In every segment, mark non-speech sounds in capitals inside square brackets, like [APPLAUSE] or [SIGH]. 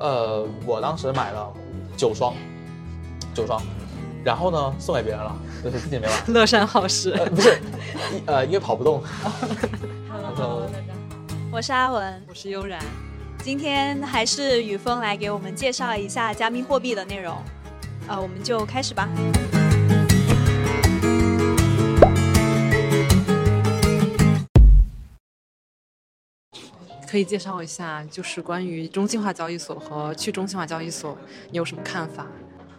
呃，我当时买了九双，九双，然后呢送给别人了，就是自己没玩。[LAUGHS] 乐善好施，呃，不是，呃，因为跑不动。Hello，大家好，我是阿文，我是悠然。今天还是雨峰来给我们介绍一下加密货币的内容，呃，我们就开始吧。可以介绍一下，就是关于中心化交易所和去中心化交易所，你有什么看法？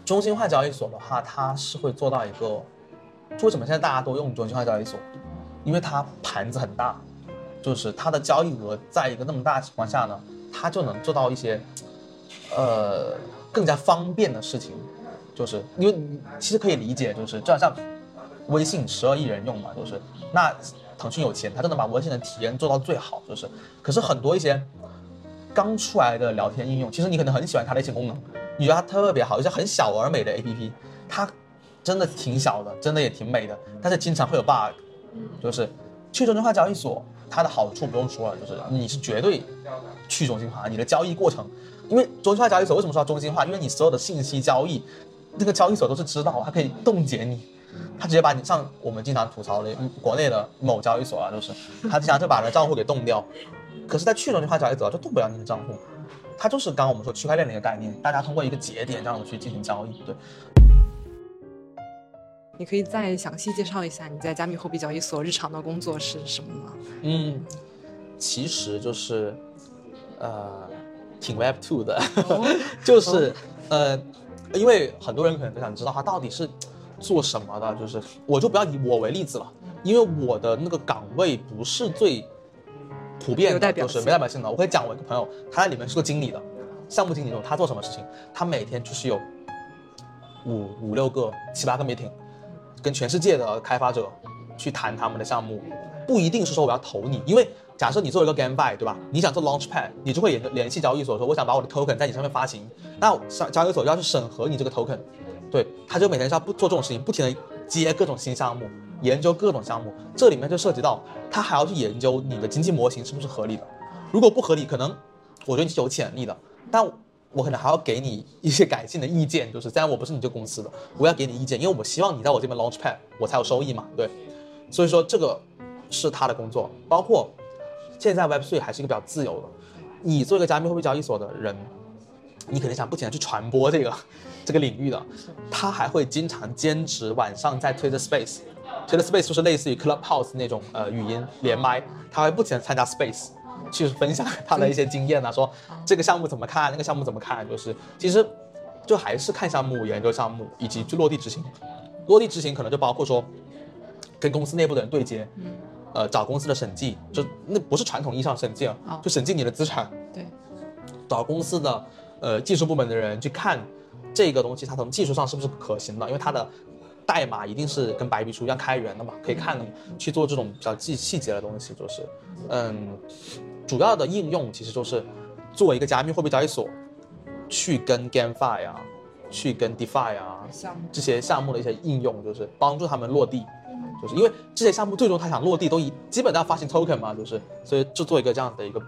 中心化交易所的话，它是会做到一个，为什么现在大家都用中心化交易所？因为它盘子很大，就是它的交易额在一个那么大的情况下呢，它就能做到一些，呃，更加方便的事情，就是因为你其实可以理解，就是就好像微信十二亿人用嘛，就是那。腾讯有钱，他真的把微信的体验做到最好，就是。可是很多一些刚出来的聊天应用，其实你可能很喜欢它的一些功能，你觉得它特别好，一些很小而美的 APP，它真的挺小的，真的也挺美的，但是经常会有 bug。就是去中心化交易所，它的好处不用说了，就是你是绝对去中心化，你的交易过程，因为中心化交易所为什么说中心化？因为你所有的信息交易，那个交易所都是知道，它可以冻结你。他直接把你像我们经常吐槽的国内的某交易所啊，就是他经常就把你的账户给冻掉。可是，在去中心化交易所就冻不了你的账户，它就是刚刚我们说区块链的一个概念，大家通过一个节点这样子去进行交易。对，你可以再详细介绍一下你在加密货币交易所日常的工作是什么吗？嗯，其实就是呃，挺 Web Two 的，[LAUGHS] 就是呃，因为很多人可能都想知道它到底是。做什么的？就是我就不要以我为例子了，因为我的那个岗位不是最普遍的，就是没代表性的。我可以讲我一个朋友，他在里面是个经理的，项目经理。他做什么事情？他每天就是有五五六个、七八个 meeting，跟全世界的开发者去谈他们的项目。不一定是说我要投你，因为假设你做一个 GameFi，对吧？你想做 Launchpad，你就会联联系交易所说，我想把我的 token 在你上面发行，那交易所要去审核你这个 token。对，他就每天是要不做这种事情，不停的接各种新项目，研究各种项目，这里面就涉及到他还要去研究你的经济模型是不是合理的，如果不合理，可能我觉得你是有潜力的，但我可能还要给你一些改进的意见，就是虽然我不是你这个公司的，我要给你意见，因为我希望你在我这边 launchpad，我才有收益嘛，对，所以说这个是他的工作，包括现在 Web3 还是一个比较自由的，你做一个加密货币交易所的人，你肯定想不停的去传播这个。这个领域的，他还会经常兼职晚上在 Twitter Space，Twitter Space 就是类似于 Clubhouse 那种呃语音连麦，他会不停的参加 Space，去分享他的一些经验啊，说这个项目怎么看，那个项目怎么看，就是其实就还是看项目、研究项目以及去落地执行。落地执行可能就包括说跟公司内部的人对接，呃找公司的审计，就那不是传统意义上审计啊，就审计你的资产，对，找公司的呃技术部门的人去看。这个东西它从技术上是不是可行的？因为它的代码一定是跟白皮书一样开源的嘛，可以看的，去做这种比较细细节的东西，就是，嗯，主要的应用其实就是作为一个加密货币交易所，去跟 GameFi 啊，去跟 DeFi 啊这些项目的一些应用，就是帮助他们落地，就是因为这些项目最终他想落地都以基本上要发行 Token 嘛，就是。所以就做一个这样的一个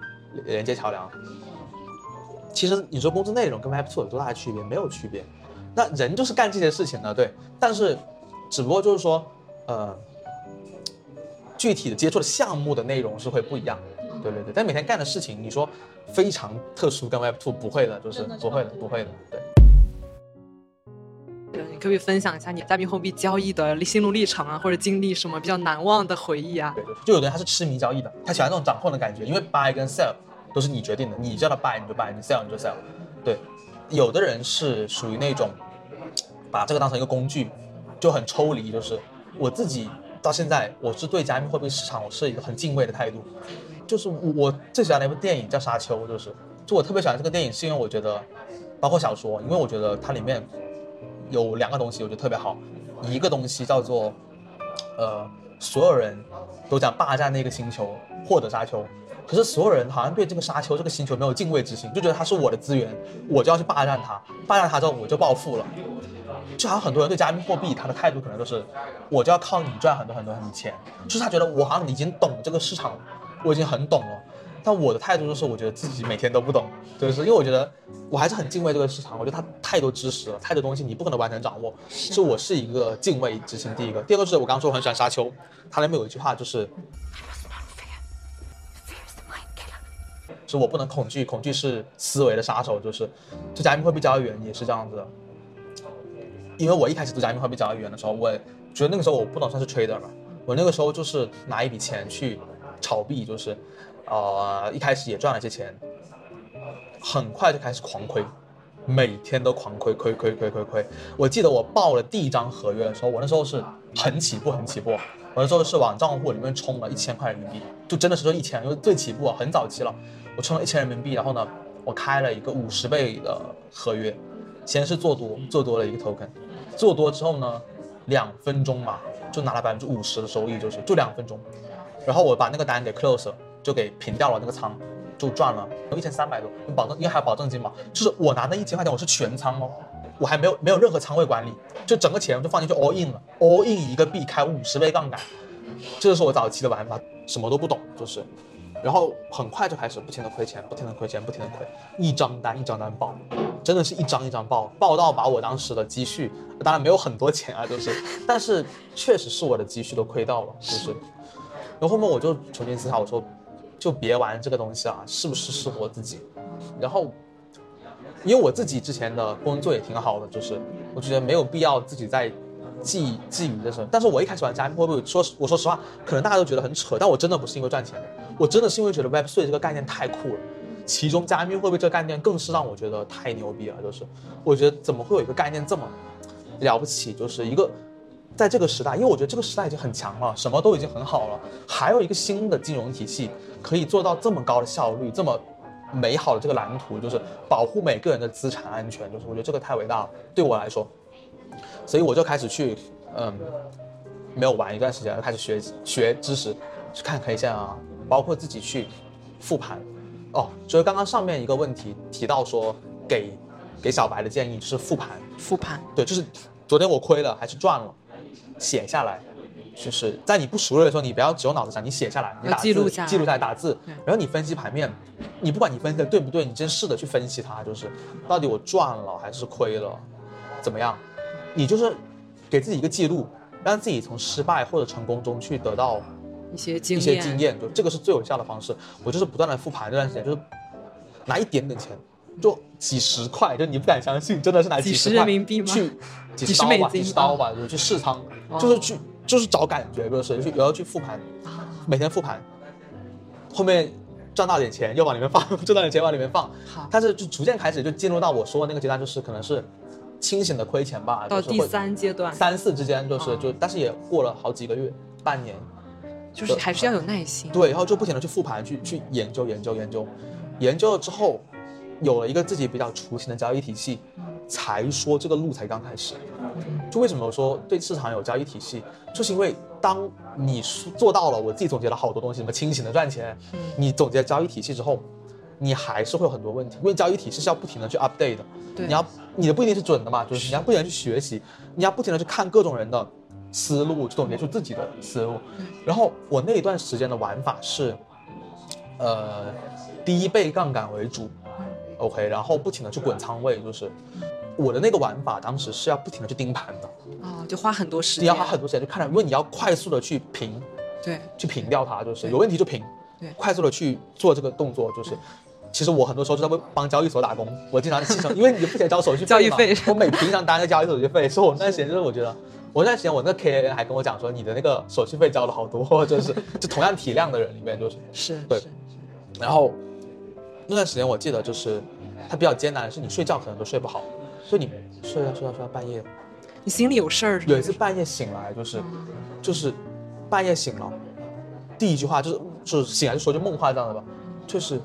连接桥梁。其实你说工作内容跟 Web2 有多大的区别？没有区别，那人就是干这些事情的，对。但是，只不过就是说，呃，具体的接触的项目的内容是会不一样的，对对对。但每天干的事情，你说非常特殊，跟 Web2 不会的，就是不会的，不会的，对。你可不可以分享一下你加密货币交易的心路历程啊，或者经历什么比较难忘的回忆啊？对对，就有的人他是痴迷交易的，他喜欢那种掌控的感觉，因为 buy 跟 sell。都是你决定的，你叫他 buy 你就 buy，你 sell 你就 sell，对。有的人是属于那种，把这个当成一个工具，就很抽离。就是我自己到现在，我是对加密货币市场我是一个很敬畏的态度。就是我最喜欢的一部电影叫《沙丘》，就是就我特别喜欢这个电影，是因为我觉得，包括小说，因为我觉得它里面有两个东西，我觉得特别好。一个东西叫做，呃，所有人都想霸占那个星球，获得沙丘，可是所有人好像对这个沙丘这个星球没有敬畏之心，就觉得它是我的资源，我就要去霸占它，霸占它之后我就暴富了。就好像很多人对加密货币，他的态度可能就是，我就要靠你赚很多很多很多钱，就是他觉得我好像已经懂这个市场，我已经很懂了。但我的态度就是，我觉得自己每天都不懂，就是因为我觉得我还是很敬畏这个市场，我觉得它太多知识了，太多东西你不可能完全掌握。是我是一个敬畏之心，第一个，第二个是我刚刚说我很喜欢沙丘，它里面有一句话就是，是我不能恐惧，恐惧是思维的杀手，就是，就加密货币交易员也是这样子的。因为我一开始做加密货币交易员的时候，我觉得那个时候我不能算是 trader 嘛，我那个时候就是拿一笔钱去炒币，就是，呃，一开始也赚了些钱，很快就开始狂亏，每天都狂亏，亏亏亏亏亏。我记得我报了第一张合约的时候，我那时候是很起步，很起步，我那时候是往账户里面充了一千块人民币，就真的是说一千，因为最起步很早期了，我充了一千人民币，然后呢，我开了一个五十倍的合约，先是做多，做多了一个 token。做多之后呢，两分钟嘛，就拿了百分之五十的收益，就是就两分钟，然后我把那个单给 close 了，就给平掉了那个仓，就赚了有一千三百多，保证因为还有保证金嘛，就是我拿那一千块钱我是全仓哦，我还没有没有任何仓位管理，就整个钱就放进去 all in 了，all in 一个币开五十倍杠杆，这就是我早期的玩法，什么都不懂就是。然后很快就开始不停的亏钱，不停的亏钱，不停的亏，一张单一张单爆，真的是一张一张爆，爆到把我当时的积蓄，当然没有很多钱啊，就是，但是确实是我的积蓄都亏到了，就是。然后后面我就重新思考，我说，就别玩这个东西啊，是不是适合自己？然后，因为我自己之前的工作也挺好的，就是我觉得没有必要自己再。觊觊觎这事，但是我一开始玩加密货币，说我说实话，可能大家都觉得很扯，但我真的不是因为赚钱的，我真的是因为觉得 Web3 这个概念太酷了，其中加密货币这个概念更是让我觉得太牛逼了，就是我觉得怎么会有一个概念这么了不起，就是一个在这个时代，因为我觉得这个时代已经很强了，什么都已经很好了，还有一个新的金融体系可以做到这么高的效率，这么美好的这个蓝图，就是保护每个人的资产安全，就是我觉得这个太伟大了，对我来说。所以我就开始去，嗯，没有玩一段时间，开始学学知识，去看 K 线啊，包括自己去复盘。哦，就是刚刚上面一个问题提到说，给给小白的建议就是复盘。复盘。对，就是昨天我亏了还是赚了，写下来，就是在你不熟练的时候，你不要只有脑子想，你写下来，你打字，记录下，记录下来打字，然后你分析盘面，你不管你分析的对不对，你先试着去分析它，就是到底我赚了还是亏了，怎么样？你就是给自己一个记录，让自己从失败或者成功中去得到一些经验，一些经验，就这个是最有效的方式。我就是不断的复盘这段时间，就是拿一点点钱，就几十块，就你不敢相信，真的是拿几十块人民币吗？去几十刀吧，几十刀吧，就是去试仓，就是去就是找感觉，就是去然后去复盘，每天复盘，后面赚到点钱又往里面放，[LAUGHS] 赚到点钱往里面放，好，但是就逐渐开始就进入到我说的那个阶段，就是可能是。清醒的亏钱吧，到第三阶段，三四之间就是就，但是也过了好几个月，半年，就是还是要有耐心。对，然后就不停的去复盘，去去研究研究研究，研究了之后，有了一个自己比较雏形的交易体系，才说这个路才刚开始。就为什么说对市场有交易体系，就是因为当你做到了，我自己总结了好多东西，什么清醒的赚钱，你总结交易体系之后。你还是会有很多问题，因为交易体系是要不停的去 update 的。对，你要你的不一定是准的嘛，就是你要不停的去学习，你要不停的去看各种人的思路，去总结出自己的思路。然后我那一段时间的玩法是，呃，低倍杠杆为主，OK，然后不停的去滚仓位，就是我的那个玩法当时是要不停的去盯盘的。哦，就花很多时间。你要花很多时间去看，因为你要快速的去评，对，去评掉它，就是有问题就评，对，快速的去做这个动作，就是。其实我很多时候就在为帮交易所打工，我经常牺牲，[LAUGHS] 因为你不想交手续费交易费，我每平一张单个交易手续费，所以我那段时间就是我觉得，我那段时间我那个 K A 还跟我讲说，你的那个手续费交了好多，就是就同样体量的人里面就是是对，然后那段时间我记得就是它比较艰难的是你睡觉可能都睡不好，所以你睡到睡到睡到半夜，你心里有事儿，有一次半夜醒来就是就是半夜醒了，第一句话就是。就是醒来就说句梦话这样的吧，就是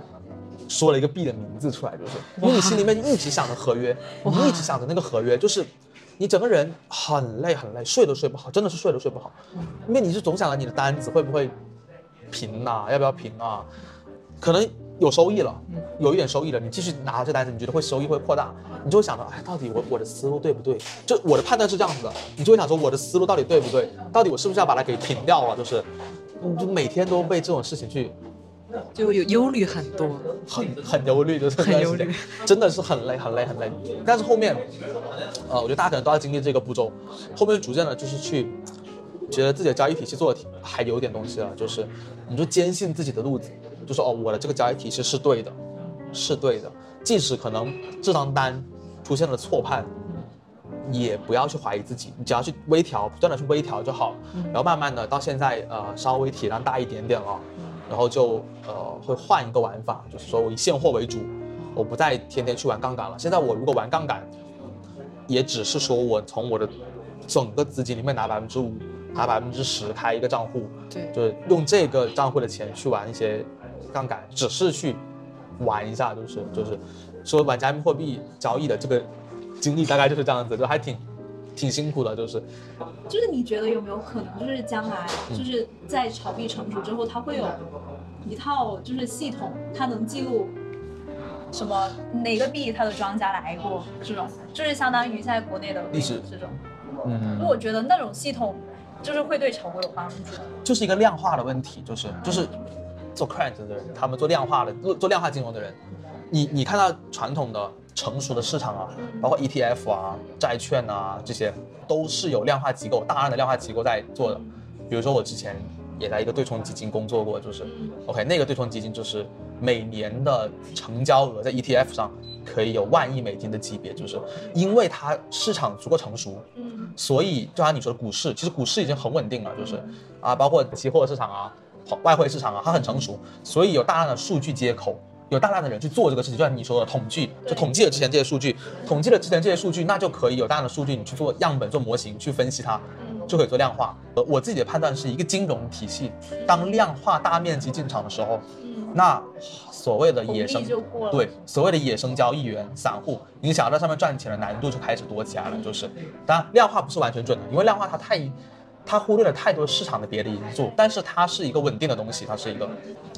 说了一个 B 的名字出来，就是因为你心里面一直想着合约，你一直想着那个合约，就是你整个人很累很累，睡都睡不好，真的是睡都睡不好，因为你是总想着你的单子会不会平呐，要不要平啊，可能。有收益了，有一点收益了，你继续拿这单子，你觉得会收益会扩大，你就会想着，哎，到底我我的思路对不对？就我的判断是这样子的，你就会想说，我的思路到底对不对？到底我是不是要把它给平掉了？就是，你就每天都被这种事情去，就有忧虑很多，很很忧虑，就是很忧虑，真的是很累很累很累。但是后面，呃，我觉得大家可能都要经历这个步骤，后面逐渐的就是去，觉得自己的交易体系做的还有点东西了，就是，你就坚信自己的路子。就说哦，我的这个交易体系是对的，是对的。即使可能这张单出现了错判，也不要去怀疑自己，你只要去微调，不断的去微调就好。然后慢慢的到现在，呃，稍微体量大一点点了，然后就呃会换一个玩法，就是说我以现货为主，我不再天天去玩杠杆了。现在我如果玩杠杆，也只是说我从我的整个资金里面拿百分之五，拿百分之十开一个账户，对，就是用这个账户的钱去玩一些。杠杆只是去玩一下，就是就是说玩加密货币交易的这个经历大概就是这样子，就还挺挺辛苦的，就是就是你觉得有没有可能，就是将来就是在炒币成熟之后，它会有一套就是系统，它能记录什么哪个币它的庄家来过这种，就是相当于现在国内的历史。这种，嗯，我觉得那种系统就是会对炒股有帮助，就是一个量化的问题，就是就是。做 credit 的人，他们做量化的，做做量化金融的人，你你看到传统的成熟的市场啊，包括 ETF 啊、债券啊，这些都是有量化机构，大量的量化机构在做的。比如说我之前也在一个对冲基金工作过，就是 OK，那个对冲基金就是每年的成交额在 ETF 上可以有万亿美金的级别，就是因为它市场足够成熟，所以就像你说的股市，其实股市已经很稳定了，就是啊，包括期货市场啊。外汇市场啊，它很成熟，所以有大量的数据接口，有大量的人去做这个事情。就像你说的统计，就统计了之前这些数据，统计了之前这些数据，那就可以有大量的数据，你去做样本、做模型去分析它，就可以做量化。呃，我自己的判断是一个金融体系，当量化大面积进场的时候，那所谓的野生，对，所谓的野生交易员、散户，你想要在上面赚钱的难度就开始多起来了。就是，当然量化不是完全准的，因为量化它太。它忽略了太多市场的别的因素，但是它是一个稳定的东西，它是一个。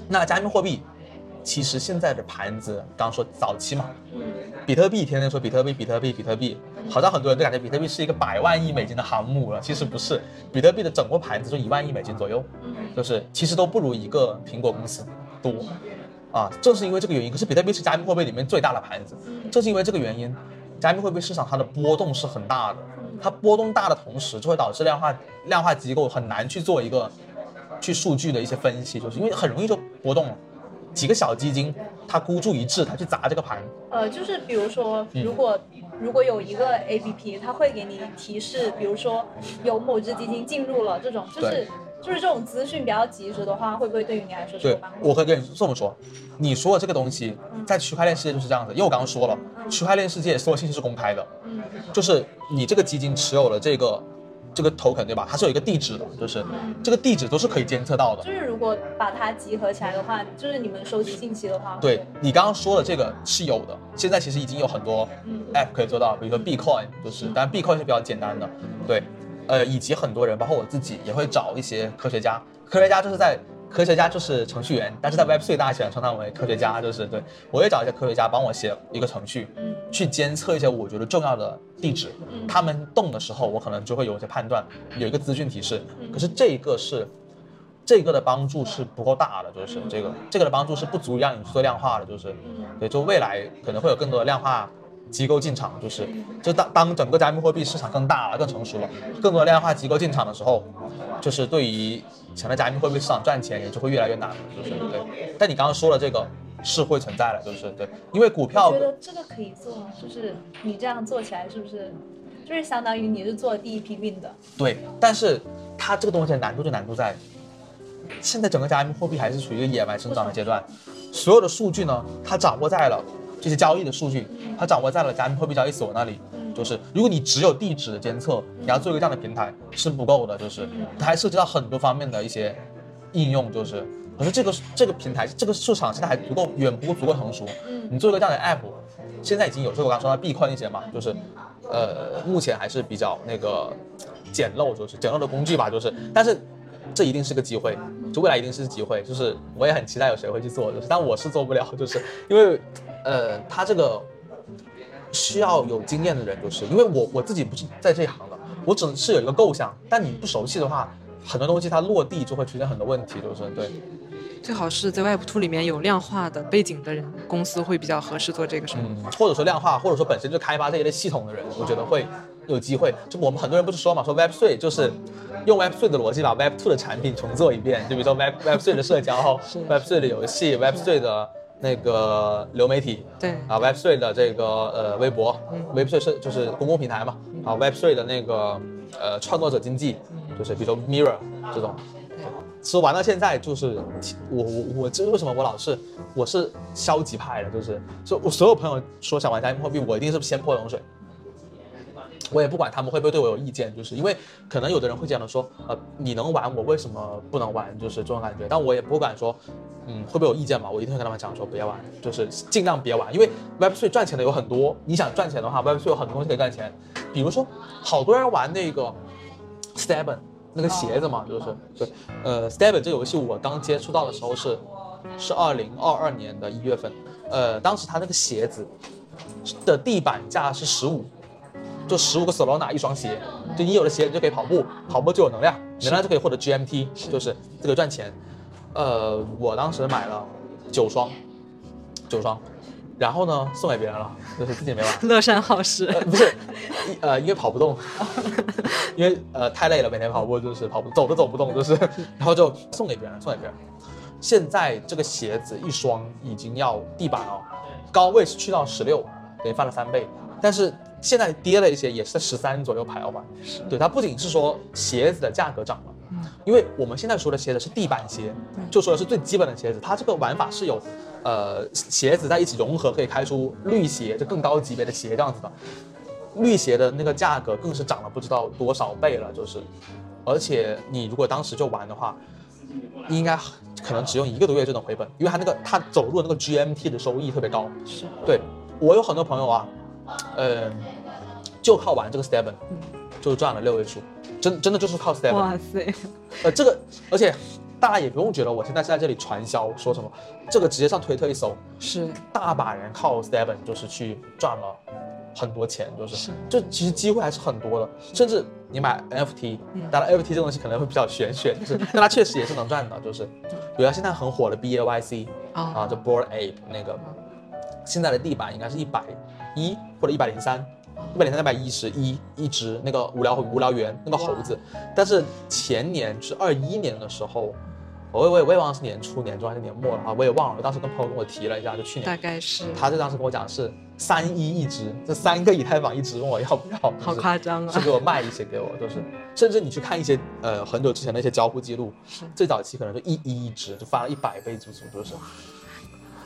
那加密货币，其实现在的盘子，刚刚说早期嘛，比特币天天说比特币，比特币，比特币，好像很多人都感觉比特币是一个百万亿美金的航母了，其实不是，比特币的整个盘子就一万亿美金左右，就是其实都不如一个苹果公司多，啊，正是因为这个原因，可是比特币是加密货币里面最大的盘子，正是因为这个原因，加密货币市场它的波动是很大的。它波动大的同时，就会导致量化量化机构很难去做一个去数据的一些分析，就是因为很容易就波动了。几个小基金，它孤注一掷，它去砸这个盘。呃，就是比如说，如果、嗯、如果有一个 APP，它会给你提示，比如说有某只基金进入了这种，就是。就是这种资讯比较及时的话，会不会对于你来说是有帮助？对，我可以跟你这么说，你说的这个东西，在区块链世界就是这样子。因为我刚刚说了，区块链世界所有信息是公开的，嗯，就是你这个基金持有了这个这个 token 对吧？它是有一个地址的，就是这个地址都是可以监测到的。就是如果把它集合起来的话，就是你们收集信息的话，对你刚刚说的这个是有的。现在其实已经有很多 app 可以做到，比如说 Bitcoin，就是，当然 Bitcoin 是比较简单的，对。呃，以及很多人，包括我自己，也会找一些科学家。科学家就是在科学家就是程序员，但是在 Web3 大家喜欢称他们为科学家，就是对。我也找一些科学家帮我写一个程序，去监测一些我觉得重要的地址。他们动的时候，我可能就会有一些判断，有一个资讯提示。可是这个是这个的帮助是不够大的，就是这个这个的帮助是不足以让你去做量化的，就是对。就未来可能会有更多的量化。机构进场就是，就当当整个加密货币市场更大了、更成熟了，更多的量化机构进场的时候，就是对于想在加密货币市场赚钱也就会越来越难了，就是对。但你刚刚说了这个是会存在的，就是对，因为股票。我觉得这个可以做，就是你这样做起来是不是，就是相当于你是做第一批命的。对，但是它这个东西的难度就难度在，现在整个加密货币还是处于一个野蛮生长的阶段，所有的数据呢，它掌握在了。这些交易的数据，它掌握在了加密货币交易所那里。就是如果你只有地址的监测，你要做一个这样的平台是不够的。就是它还涉及到很多方面的一些应用，就是可是这个这个平台这个市场现在还足够远不足够成熟。嗯你做一个这样的 app，现在已经有，这个我刚刚说的避困一些嘛，就是呃目前还是比较那个简陋，就是简陋的工具吧，就是但是这一定是个机会，就未来一定是机会，就是我也很期待有谁会去做，就是但我是做不了，就是因为呃他这个需要有经验的人，就是因为我我自己不是在这一行的，我只是有一个构想，但你不熟悉的话，很多东西它落地就会出现很多问题，就是对。最好是在 Web 2里面有量化的背景的人，公司会比较合适做这个事。嗯，或者说量化，或者说本身就开发这一类系统的人，我觉得会有机会。就我们很多人不是说嘛，说 Web 3就是用 Web 3的逻辑把 Web 2的产品重做一遍，就比如说 Web Web 3的社交，[LAUGHS] Web 3的游戏，Web 3的那个流媒体，对啊，Web 3的这个呃微博，Web 3是就是公共平台嘛，啊，Web 3的那个呃创作者经济，就是比如说 Mirror 这种。其实玩到现在，就是我我我这为什么我老是我是消极派的，就是就我所有朋友说想玩加密货币，我一定是先泼冷水。我也不管他们会不会对我有意见，就是因为可能有的人会这样的说，呃，你能玩，我为什么不能玩？就是这种感觉。但我也不敢说，嗯，会不会有意见嘛？我一定会跟他们讲说，别玩，就是尽量别玩，因为 Web3 赚钱的有很多。你想赚钱的话，Web3 有很多东西可以赚钱，比如说好多人玩那个 STEBN 那个鞋子嘛，就是对，呃 STEBN 这个游戏我刚接触到的时候是是二零二二年的一月份，呃，当时它那个鞋子的地板价是十五。就十五个 Solana 一双鞋，就你有了鞋，你就可以跑步，跑步就有能量，能量就可以获得 GMT，就是这个赚钱。呃，我当时买了九双，九双，然后呢送给别人了，就是自己没玩。[LAUGHS] 乐善好施。呃，不是，呃，因为跑不动，[LAUGHS] 因为呃太累了，每天跑步就是跑不走都走不动，就是，然后就送给别人，送给别人。现在这个鞋子一双已经要地板哦，高位是去到十六，等于翻了三倍，但是。现在跌了一些，也是在十三左右徘徊。对，它不仅是说鞋子的价格涨了，因为我们现在说的鞋子是地板鞋，就说的是最基本的鞋子。它这个玩法是有，呃，鞋子在一起融合，可以开出绿鞋，就更高级别的鞋这样子的。绿鞋的那个价格更是涨了不知道多少倍了，就是，而且你如果当时就玩的话，应该可能只用一个多月就能回本，因为它那个它走入的那个 GMT 的收益特别高。是，对，我有很多朋友啊。呃，就靠玩这个 STEBN，就赚了六位数，真真的就是靠 STEBN。哇塞！呃，这个而且大家也不用觉得我现在是在这里传销说什么，这个直接上推特一搜，是。大把人靠 STEBN 就是去赚了很多钱，就是，是。就其实机会还是很多的，甚至你买 NFT，当然 NFT 这东西可能会比较玄学，就是 [LAUGHS] 但它确实也是能赚的，就是，比如说现在很火的 BAYC 啊，就 Bored Ape 那个，现在的地板应该是一百。一或者一百零三，一百零三、一百一十一一只那个无聊无聊猿那个猴子，但是前年是二一年的时候，我也我也我也忘了是年初、年中还是年末了哈，我也忘了。我当时跟朋友跟我提了一下，就去年大概是，他就当时跟我讲是三一一只，这三个以太坊一只，问我要不要，好夸张啊，是给我卖一些给我，就是甚至你去看一些呃很久之前的一些交互记录，最早期可能就一一一只就翻了一百倍足足，就是。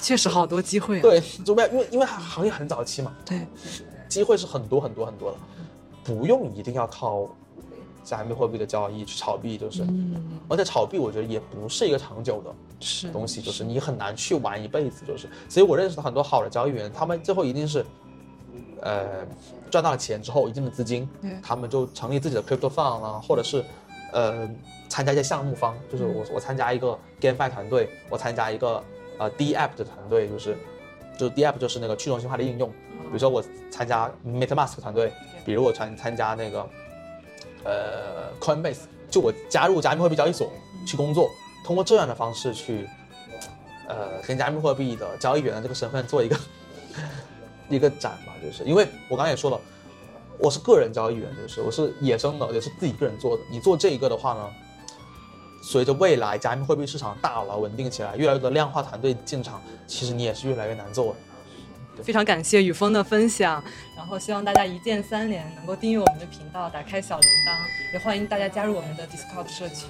确实好多机会啊！对，就为因为因为行业很早期嘛，对，机会是很多很多很多的，不用一定要靠加密货币的交易去炒币，就是，嗯，而且炒币我觉得也不是一个长久的东西，是就是你很难去玩一辈子，就是，所以我认识的很多好的交易员，他们最后一定是，呃，赚到了钱之后，一定的资金，他们就成立自己的 crypto fund 啊，或者是，呃，参加一些项目方，就是我我参加一个 GameFi 团队，我参加一个。呃，DApp 的团队就是，就 DApp 就是那个去中心化的应用。比如说我参加 MetaMask 团队，比如我参参加那个，呃，Coinbase，就我加入加密货币交易所去工作，通过这样的方式去，呃，跟加密货币的交易员的这个身份做一个 [LAUGHS] 一个展吧。就是因为我刚才也说了，我是个人交易员，就是我是野生的，也是自己个人做的。你做这一个的话呢？随着未来加密货币市场大了稳定起来，越来越多量化团队进场，其实你也是越来越难做了。非常感谢雨峰的分享，然后希望大家一键三连，能够订阅我们的频道，打开小铃铛，也欢迎大家加入我们的 Discord 社区。